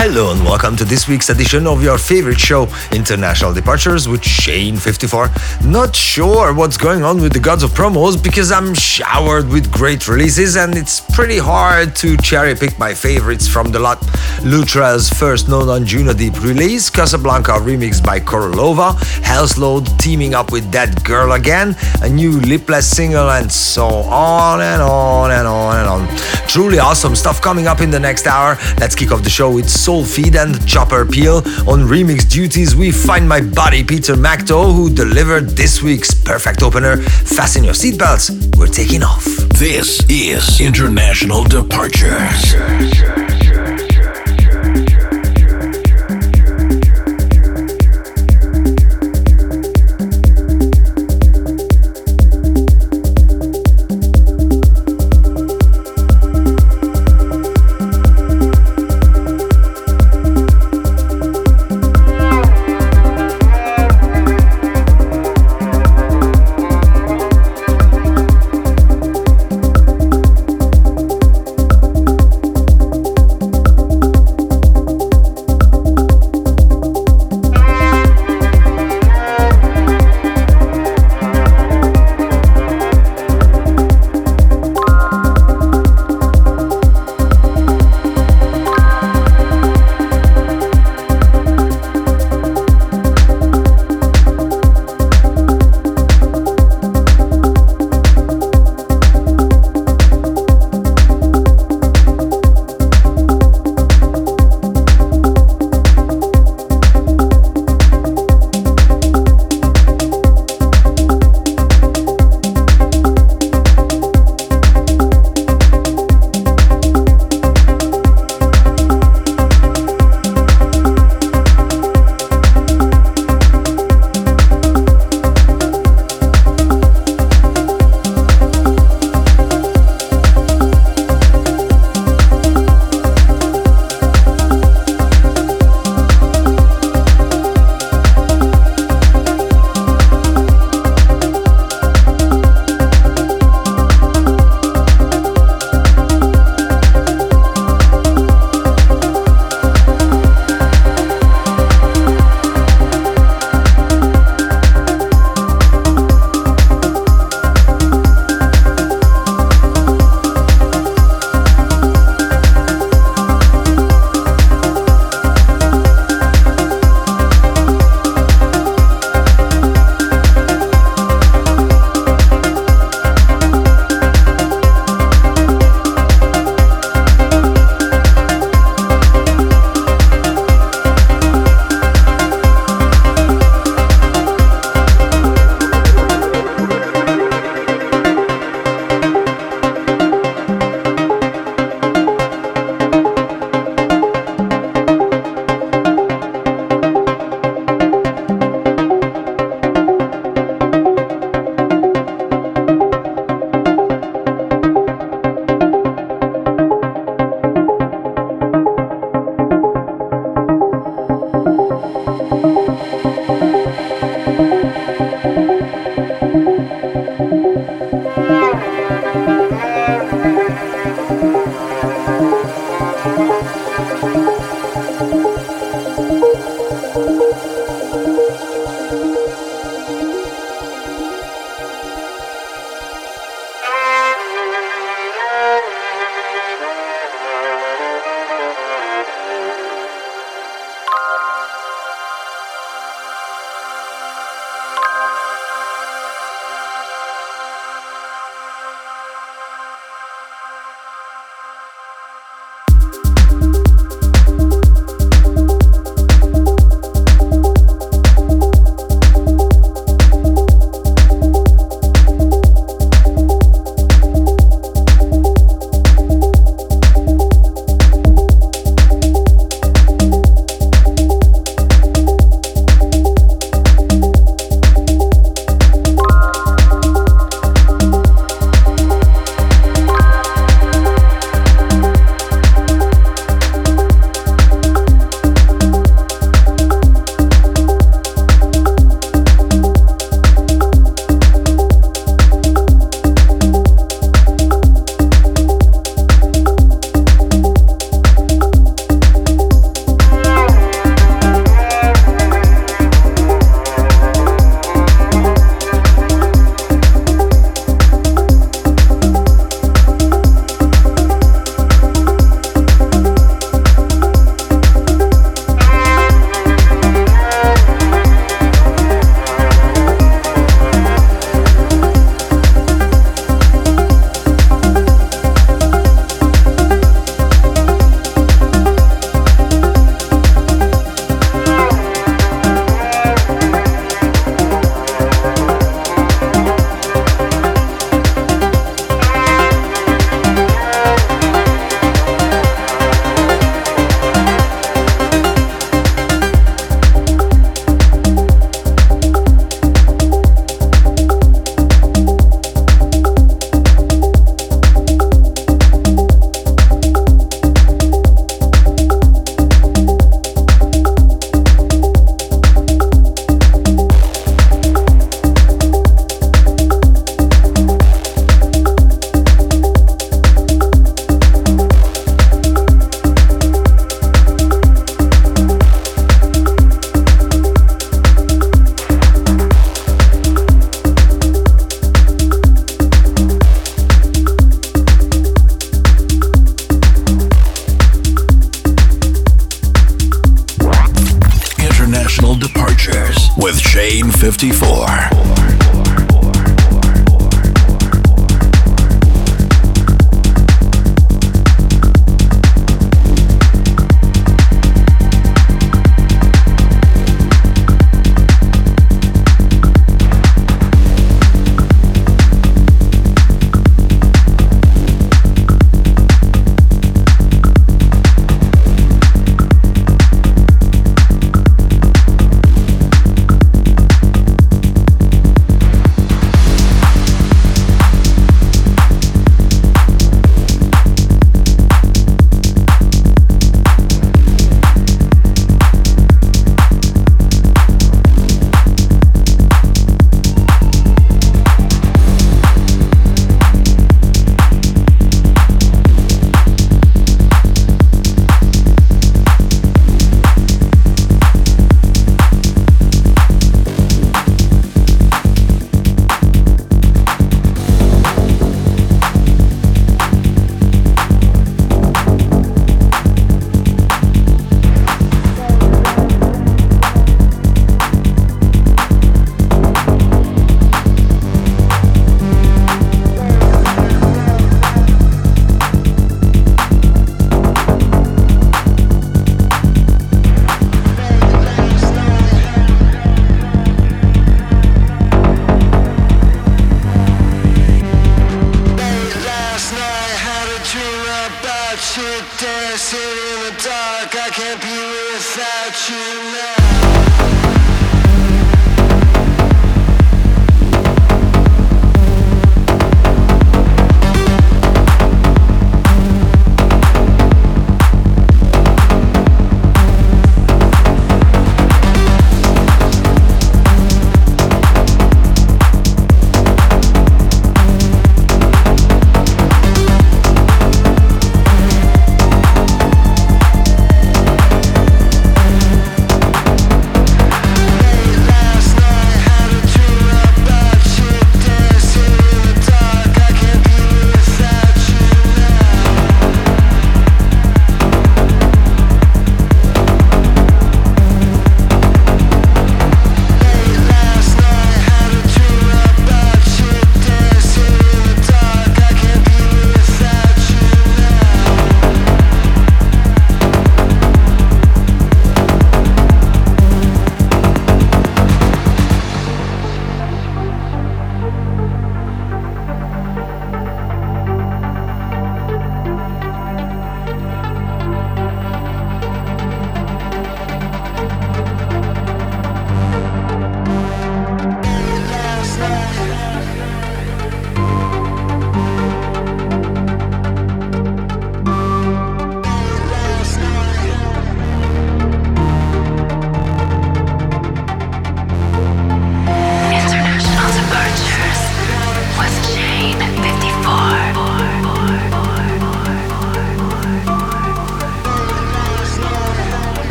Hello and welcome to this week's edition of your favorite show, International Departures with Shane54. Not sure what's going on with the gods of promos because I'm showered with great releases and it's pretty hard to cherry pick my favorites from the lot. Luttrell's first non Anjuna Deep release, Kasablanca remixed by Korolova, Hel-sløwed teaming up with That Girl Again, a new Lipless single, and so on and on and on and on. Truly awesome stuff coming up in the next hour. Let's kick off the show with Soulfeed and Copper Feel. On remix duties, we find my buddy Peter Makto, who delivered this week's perfect opener. Fasten your seatbelts, we're taking off. This is International Departures.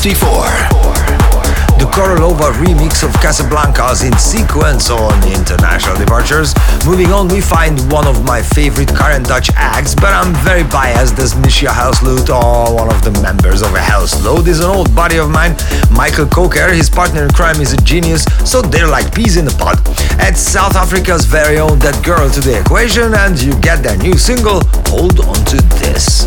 54. The Korolova remix of Kasablanca's in sequence on International Departures. Moving on, we find one of my favorite current Dutch acts, but I'm very biased as Misha Houseloot, or uh, one of the members of a Houseloot, is an old buddy of mine, Michael Coker. His partner in crime is a genius, so they're like peas in a pod. Add South Africa's very own That Girl to the equation, and you get their new single, Hold On To This.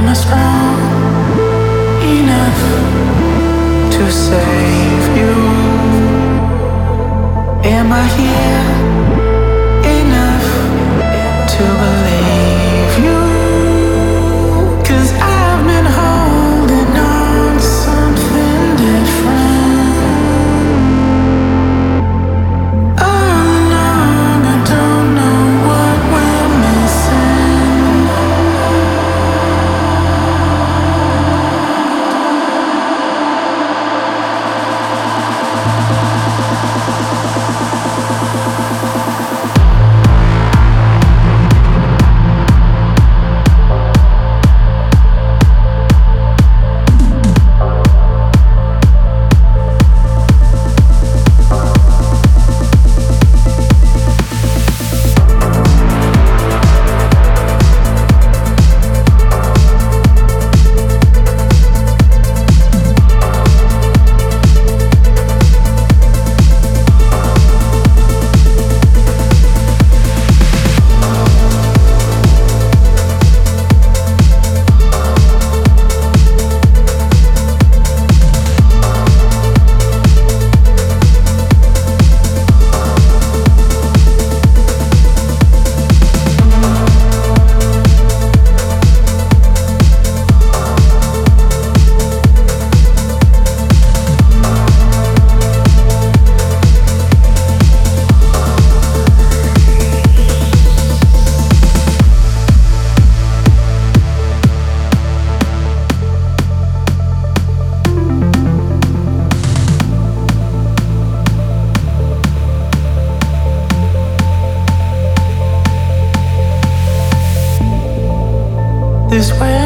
Am I strong enough to save you? Am I here? this way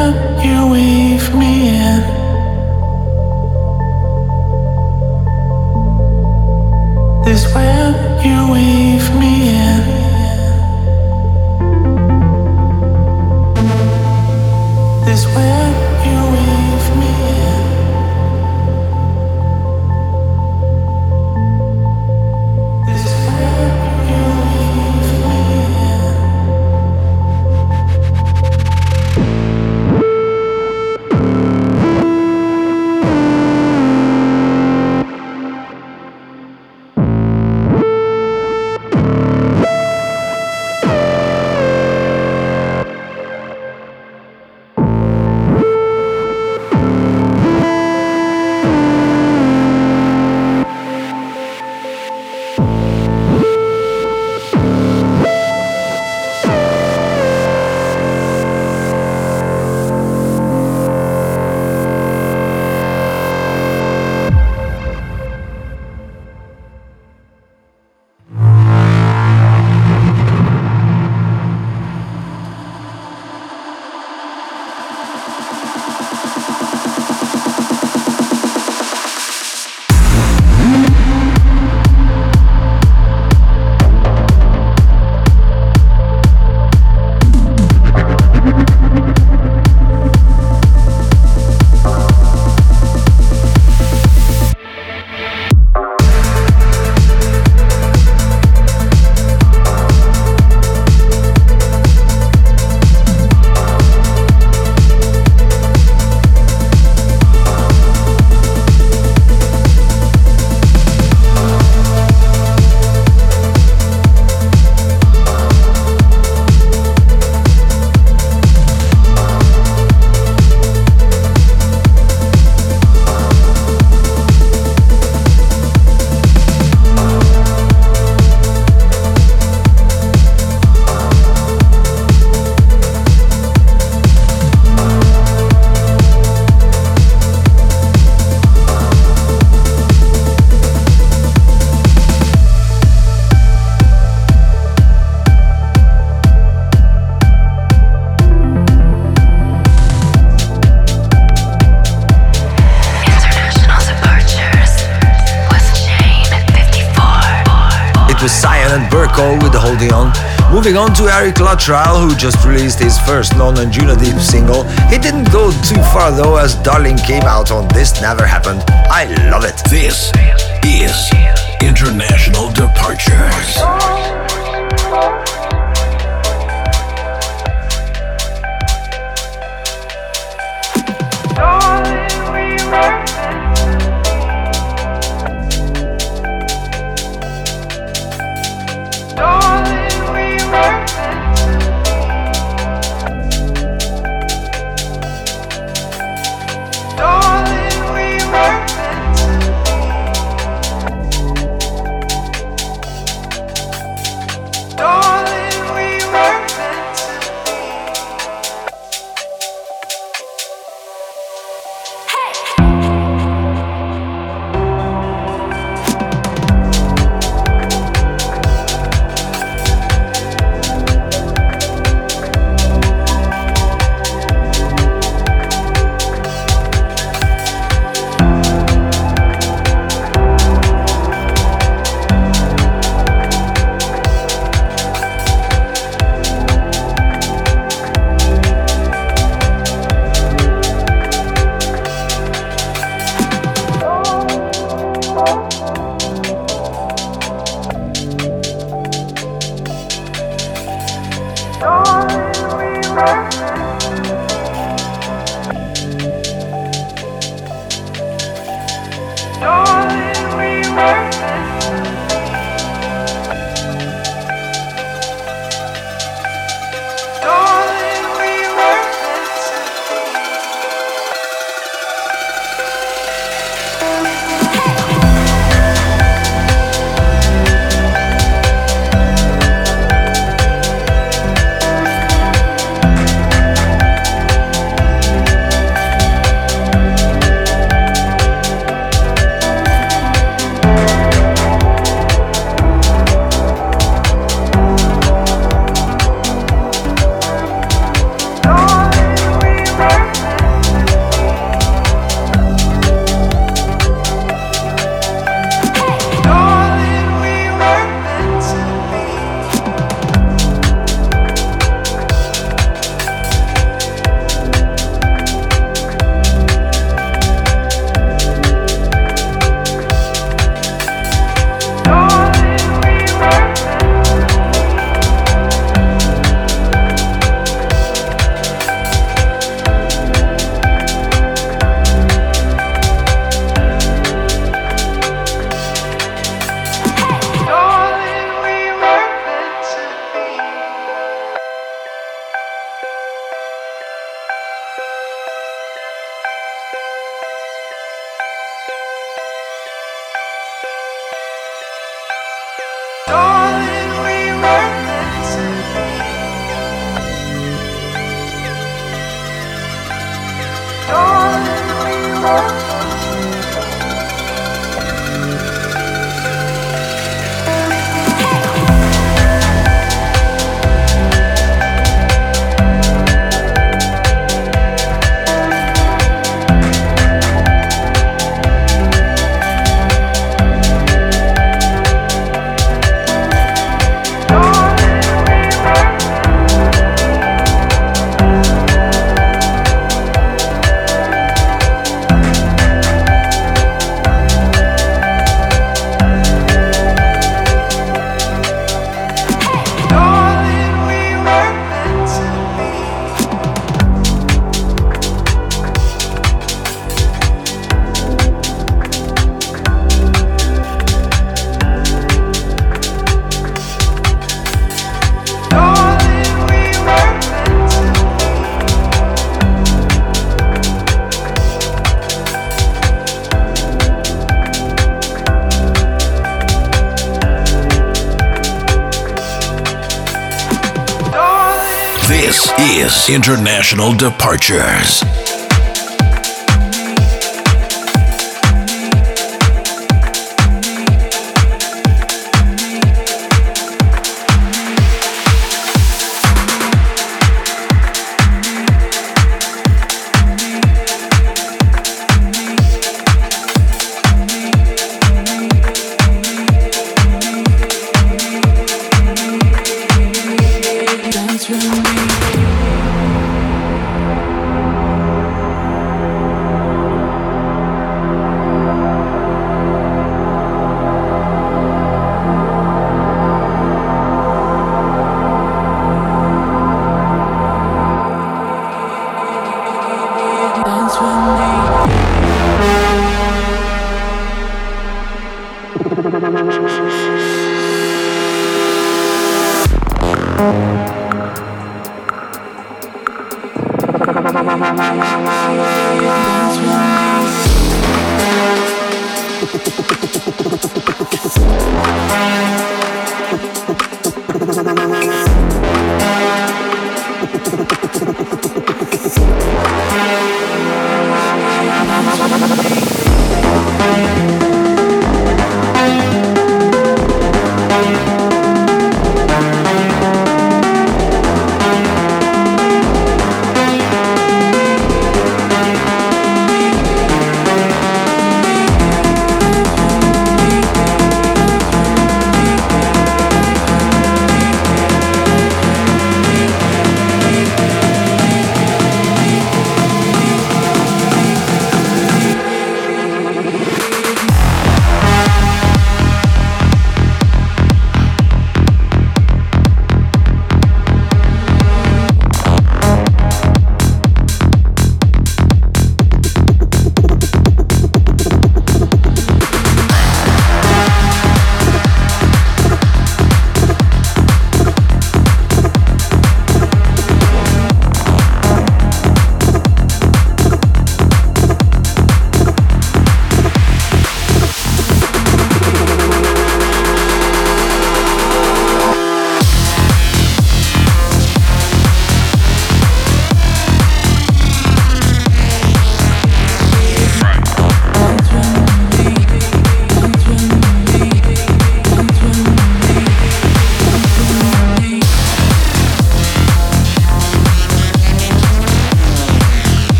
Moving on to Eric Luttrell, who just released his first non Anjuna single. He didn't go too far though, as Darling came out on This Never Happened. I love it. This is International Departures. International Departures.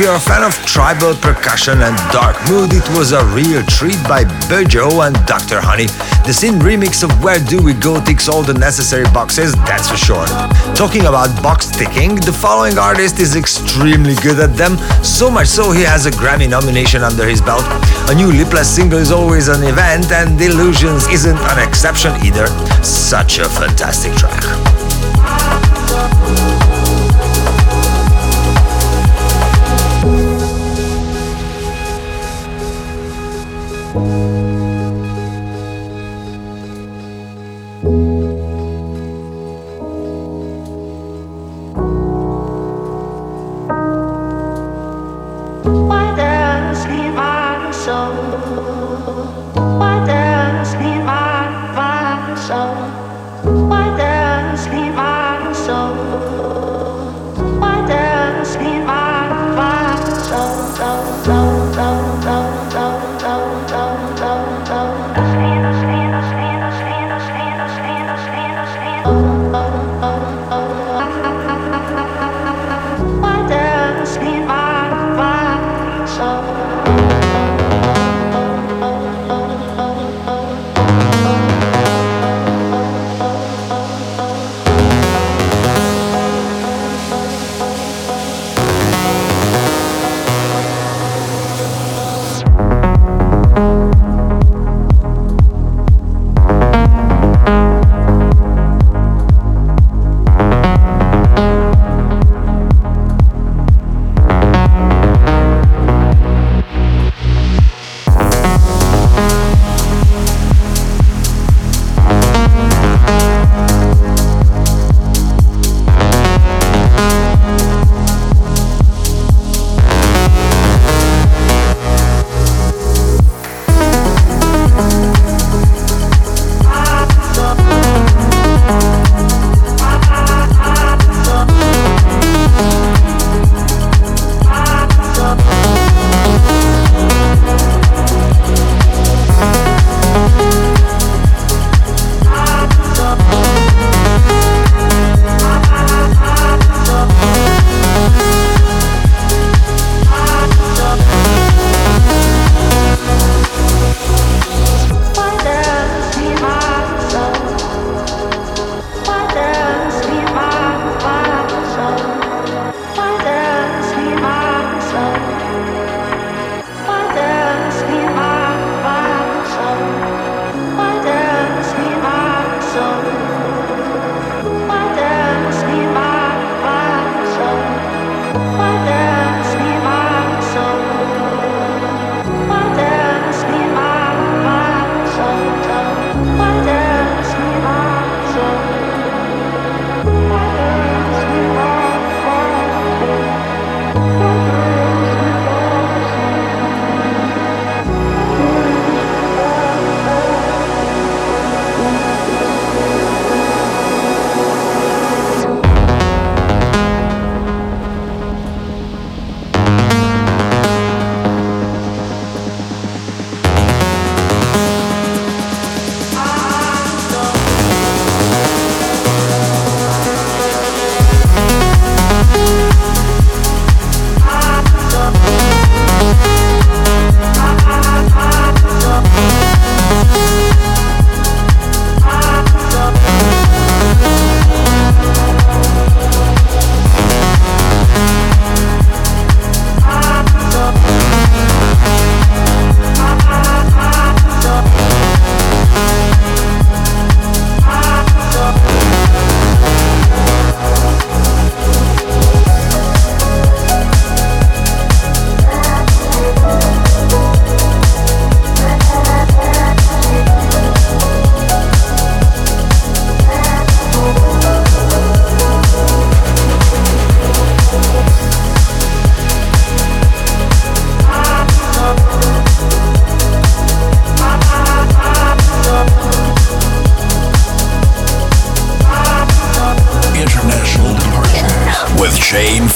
You're a fan of tribal percussion and dark mood, it was a real treat by Böjo and Dr. Honey. The Sin remix of Where Do We Go ticks all the necessary boxes, that's for sure. Talking about box ticking, the following artist is extremely good at them, so much so he has a Grammy nomination under his belt. A new Lipless single is always an event, and Illusions isn't an exception either. Such a fantastic track.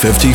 50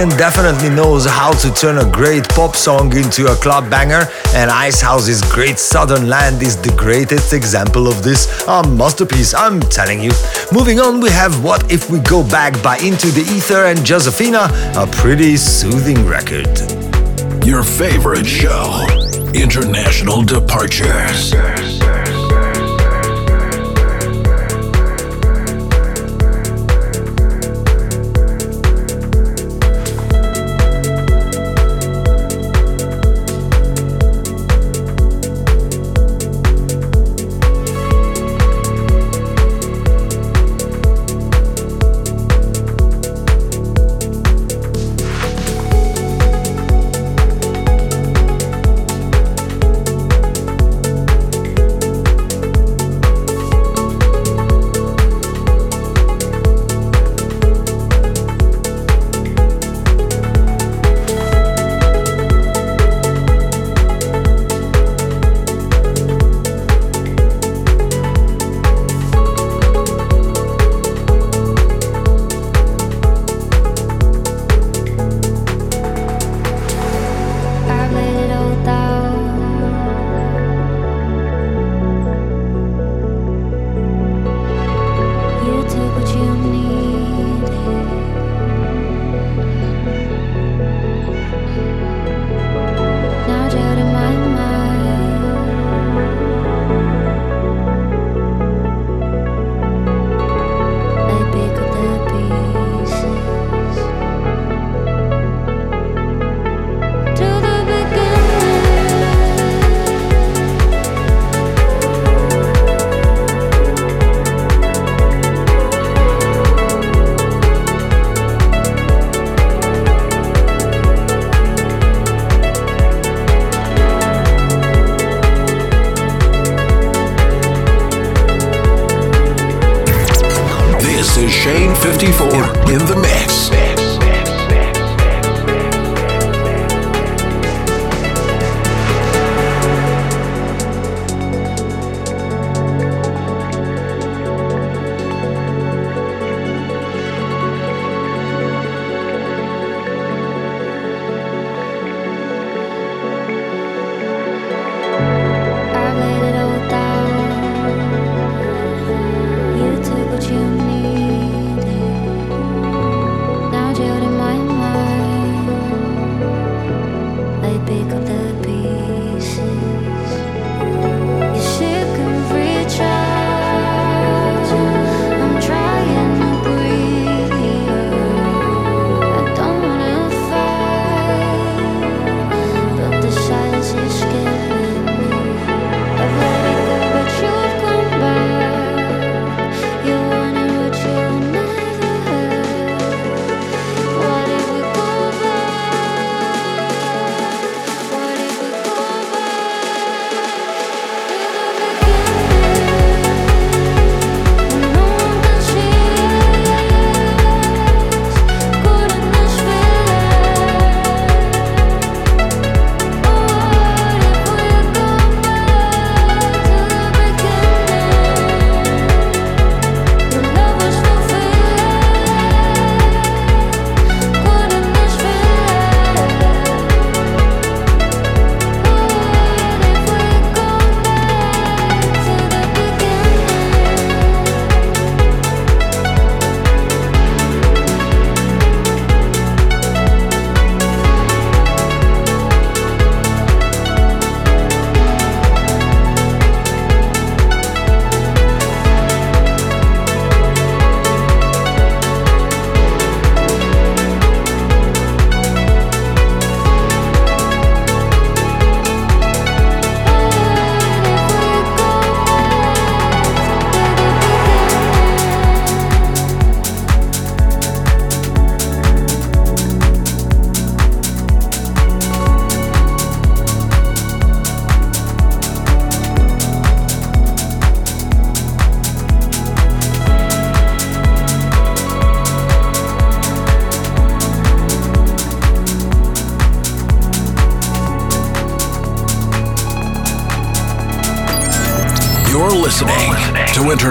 Cassian definitely knows how to turn a great pop song into a club banger, and Icehouse's Great Southern Land is the greatest example of this. A masterpiece, I'm telling you. Moving on, we have What If We Go Back by Into the Ether and Josefina, a pretty soothing record. Your favorite show, International Departures.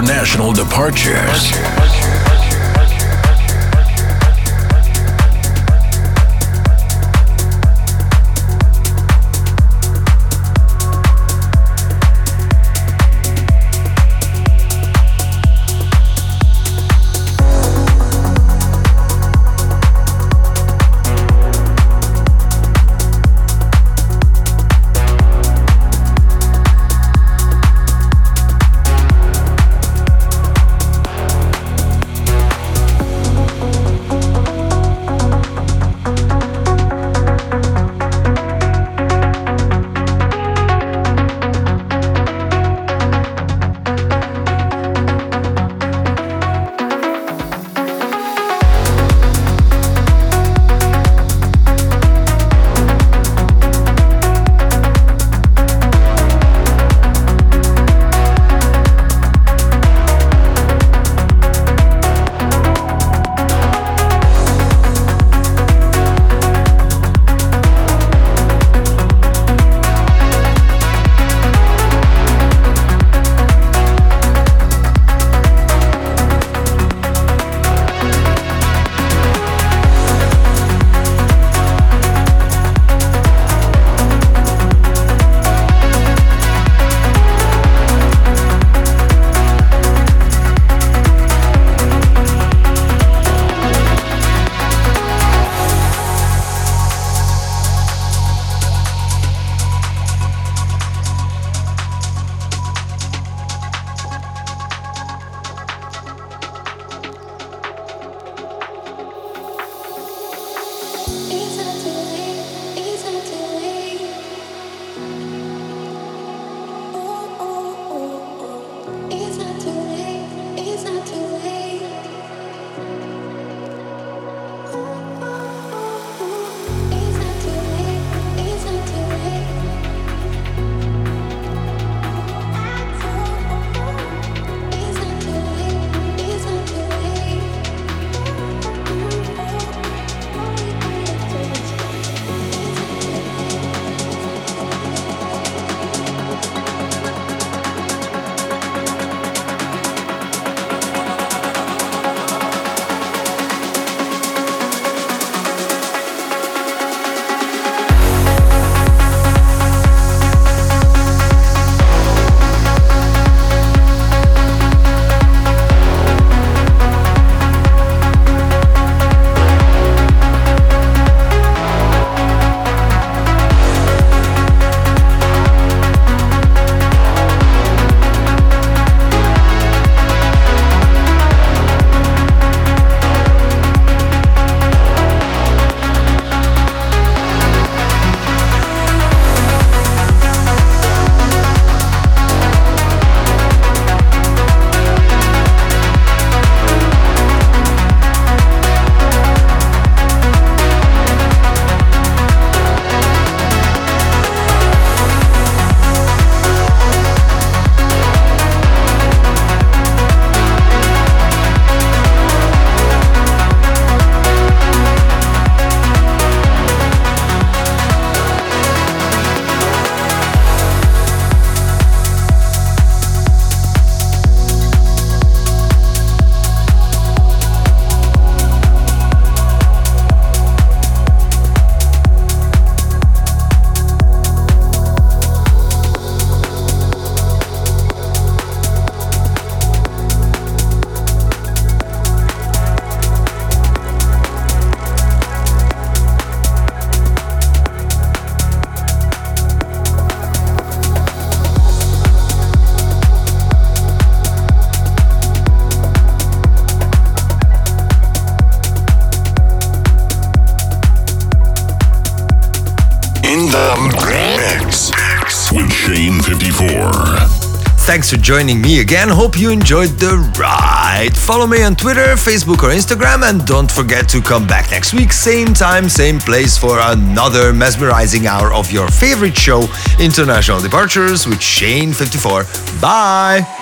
International departures. Mix For joining me again. Hope you enjoyed the ride. Follow me on Twitter, Facebook, or Instagram, and don't forget to come back next week, same time, same place, for another mesmerizing hour of your favorite show, International Departures with Shane54. Bye.